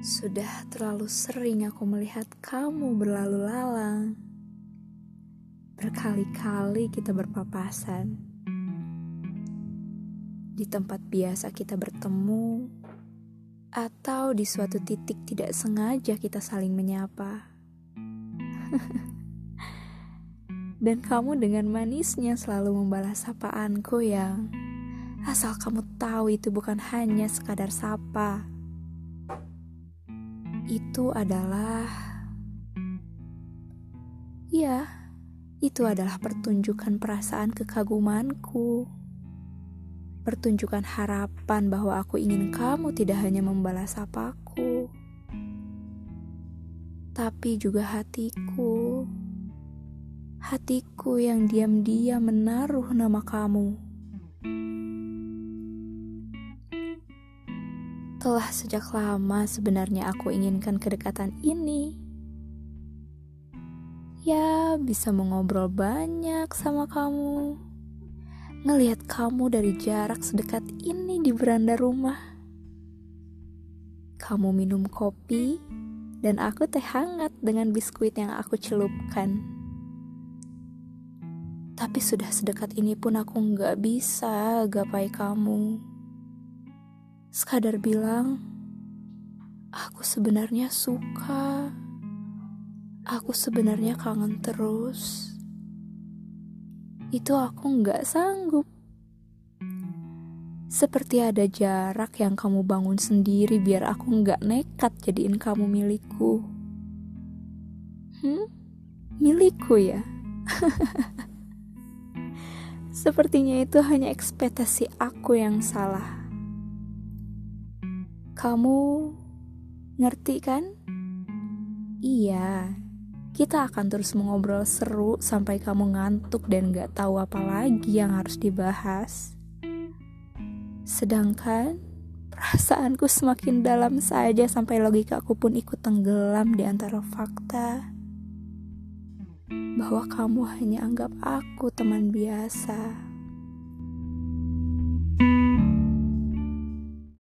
Sudah terlalu sering aku melihat kamu berlalu lalang. Berkali-kali kita berpapasan. Di tempat biasa kita bertemu, atau di suatu titik tidak sengaja kita saling menyapa. Dan kamu dengan manisnya selalu membalas sapaanku yang asal kamu tahu itu bukan hanya sekadar sapa itu adalah ya, itu adalah pertunjukan perasaan kekagumanku. Pertunjukan harapan bahwa aku ingin kamu tidak hanya membalas apaku, tapi juga hatiku. Hatiku yang diam-diam menaruh nama kamu. Telah sejak lama sebenarnya aku inginkan kedekatan ini. Ya, bisa mengobrol banyak sama kamu. Ngelihat kamu dari jarak sedekat ini di beranda rumah. Kamu minum kopi, dan aku teh hangat dengan biskuit yang aku celupkan. Tapi sudah sedekat ini pun aku nggak bisa gapai kamu sekadar bilang, "Aku sebenarnya suka, aku sebenarnya kangen terus." Itu aku nggak sanggup. Seperti ada jarak yang kamu bangun sendiri biar aku nggak nekat jadiin kamu milikku. Hmm? Milikku ya? Sepertinya itu hanya ekspektasi aku yang salah. Kamu ngerti kan? Iya, kita akan terus mengobrol seru sampai kamu ngantuk dan gak tahu apa lagi yang harus dibahas. Sedangkan perasaanku semakin dalam saja sampai logikaku pun ikut tenggelam di antara fakta bahwa kamu hanya anggap aku teman biasa.